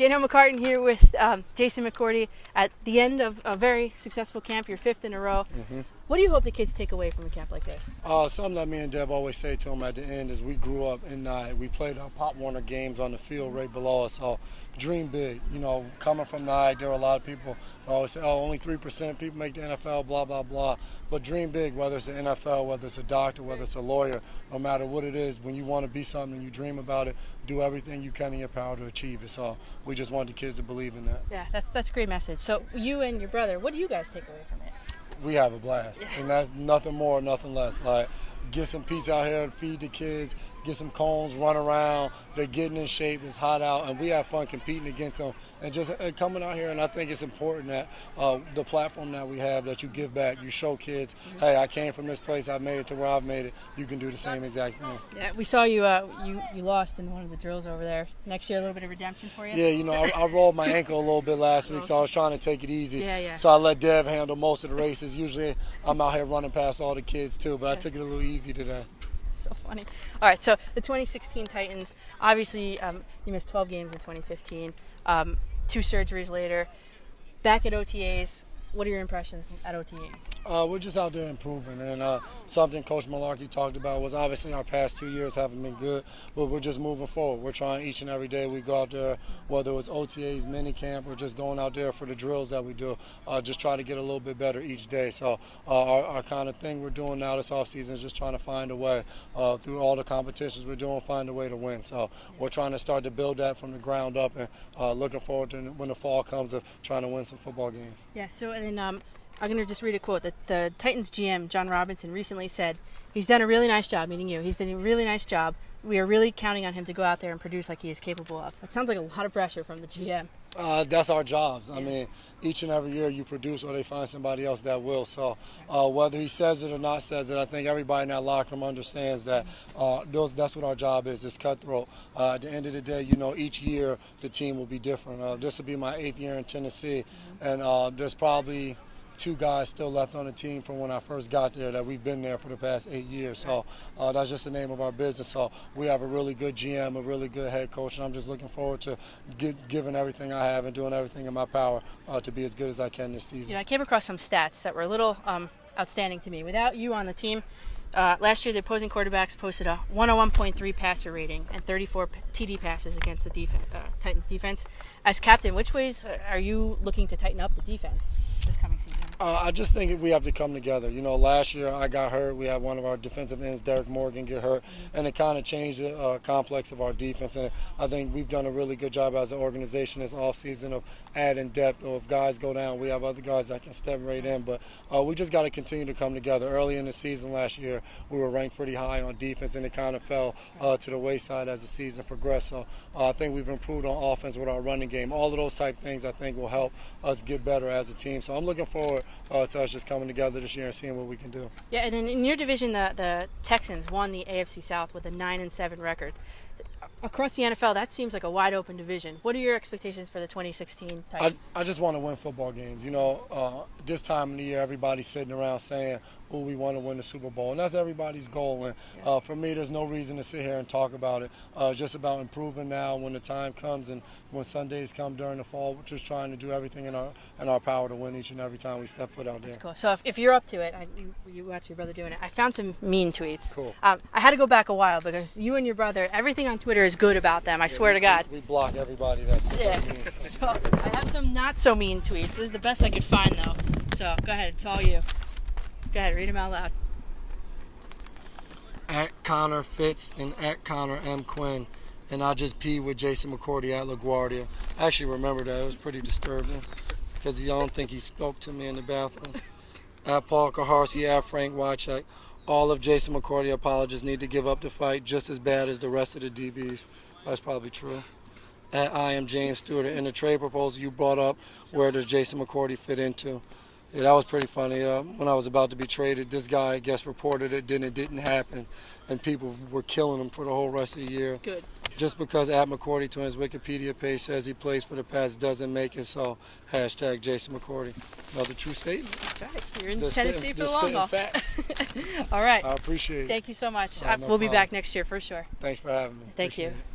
Danielle McCartan here with um, Jason McCourty at the end of a very successful camp, your fifth in a row. Mm-hmm. What do you hope the kids take away from a camp like this? Uh, something that me and Dev always say to them at the end is we grew up in Nyack. We played our Pop Warner games on the field right below us. So dream big. You know, coming from Nyack, there are a lot of people who always say, oh, only 3% people make the NFL, blah, blah, blah. But dream big, whether it's the NFL, whether it's a doctor, whether it's a lawyer, no matter what it is, when you want to be something and you dream about it, do everything you can in your power to achieve it. So we just want the kids to believe in that. Yeah, that's, that's a great message. So you and your brother, what do you guys take away from it? We have a blast, and that's nothing more, nothing less. Like get some pizza out here, and feed the kids, get some cones, run around. They're getting in shape. It's hot out, and we have fun competing against them and just uh, coming out here. And I think it's important that uh, the platform that we have that you give back, you show kids, hey, I came from this place, I made it to where I've made it. You can do the same exact thing. Yeah, we saw you. Uh, you you lost in one of the drills over there. Next year, a little bit of redemption for you. Yeah, you know, I, I rolled my ankle a little bit last week, so I was trying to take it easy. Yeah, yeah. So I let Dev handle most of the races. Usually, I'm out here running past all the kids too, but I took it a little easy today. so funny. All right, so the 2016 Titans. Obviously, um, you missed 12 games in 2015. Um, two surgeries later. Back at OTAs. What are your impressions at OTAs? Uh, we're just out there improving, and uh, something Coach Mularkey talked about was obviously our past two years haven't been good, but we're just moving forward. We're trying each and every day we go out there, whether it's OTAs, mini camp, or just going out there for the drills that we do, uh, just try to get a little bit better each day. So uh, our, our, kind of thing we're doing now this offseason is just trying to find a way uh, through all the competitions we're doing, find a way to win. So we're trying to start to build that from the ground up, and uh, looking forward to when the fall comes of trying to win some football games. Yeah. So and then um, I'm going to just read a quote that the Titans GM Jon Robinson recently said. He's done a really nice job, meaning you. He's done a really nice job. We are really counting on him to go out there and produce like he is capable of. That sounds like a lot of pressure from the GM. Uh, that's our jobs. I mean, each and every year you produce or they find somebody else that will. So uh, whether he says it or not says it, I think everybody in that locker room understands that uh, those, that's what our job is. It's cutthroat. Uh, at the end of the day, you know, each year the team will be different. Uh, this will be my eighth year in Tennessee, and uh, there's probably – two guys still left on the team from when I first got there that we've been there for the past eight years. So uh, that's just the name of our business. So we have a really good GM, a really good head coach, and I'm just looking forward to get, giving everything I have and doing everything in my power uh, to be as good as I can this season. You know, I came across some stats that were a little um, outstanding to me. Without you on the team, uh, last year the opposing quarterbacks posted a 101.3 passer rating and 34 TD passes against the defense, uh, Titans defense. As captain, which ways are you looking to tighten up the defense this coming season? Uh, I just think we have to come together. You know, last year I got hurt. We had one of our defensive ends, Derrick Morgan, get hurt, mm-hmm. and it kind of changed the uh, complex of our defense. And I think we've done a really good job as an organization this offseason of adding depth. Or if guys go down, we have other guys that can step right in. But uh, we just got to continue to come together. Early in the season last year, we were ranked pretty high on defense, and it kind of fell uh, to the wayside as the season progressed. So uh, I think we've improved on offense with our running game. All of those type things I think will help us get better as a team. So I'm looking forward uh, to us just coming together this year and seeing what we can do. Yeah, and in your division, the, the Texans won the AFC South with a nine and seven record across the NFL, that seems like a wide open division. What are your expectations for the 2016 Titans? I, I just want to win football games. You know, uh, this time of the year, everybody's sitting around saying, "Oh, we want to win the Super Bowl," and that's everybody's goal. And uh, for me, there's no reason to sit here and talk about it. Uh, just about improving now when the time comes and when Sundays come during the fall. We're just trying to do everything in our in our power to win each and every time we step foot out there. That's cool. So if, if you're up to it, I, you, you watch your brother doing it. I found some mean tweets. Cool. Um, I had to go back a while because you and your brother, everything on Twitter is good about them. I yeah, swear we, to God. We, we block everybody that's yeah. so I have some not so mean tweets. This is the best I could find though. So go ahead, it's all you. Go ahead, read them out loud. At Connor Fitz and at Connor M. Quinn. And I just pee with Jason McCourty at LaGuardia. I actually remember that. It was pretty disturbing because I don't think he spoke to me in the bathroom. at Paul Kuharsky, at Frank Wycheck. All of Jason McCourty apologists need to give up the fight just as bad as the rest of the DBs. That's probably true. At I am James Stewart. In the trade proposal you brought up, where does Jason McCourty fit into? Yeah, that was pretty funny. Uh, when I was about to be traded, this guy, I guess, reported it, then it didn't happen, and people were killing him for the whole rest of the year. Good. Just because at McCourty to his Wikipedia page says he plays for the Pats doesn't make it so. Hashtag Jason McCourty. Another true statement. That's right. You're in the Tennessee for the long haul. All right. I appreciate it. Thank you so much. Right, no we'll problem. be back next year for sure. Thanks for having me. Thank Appreciate you. It.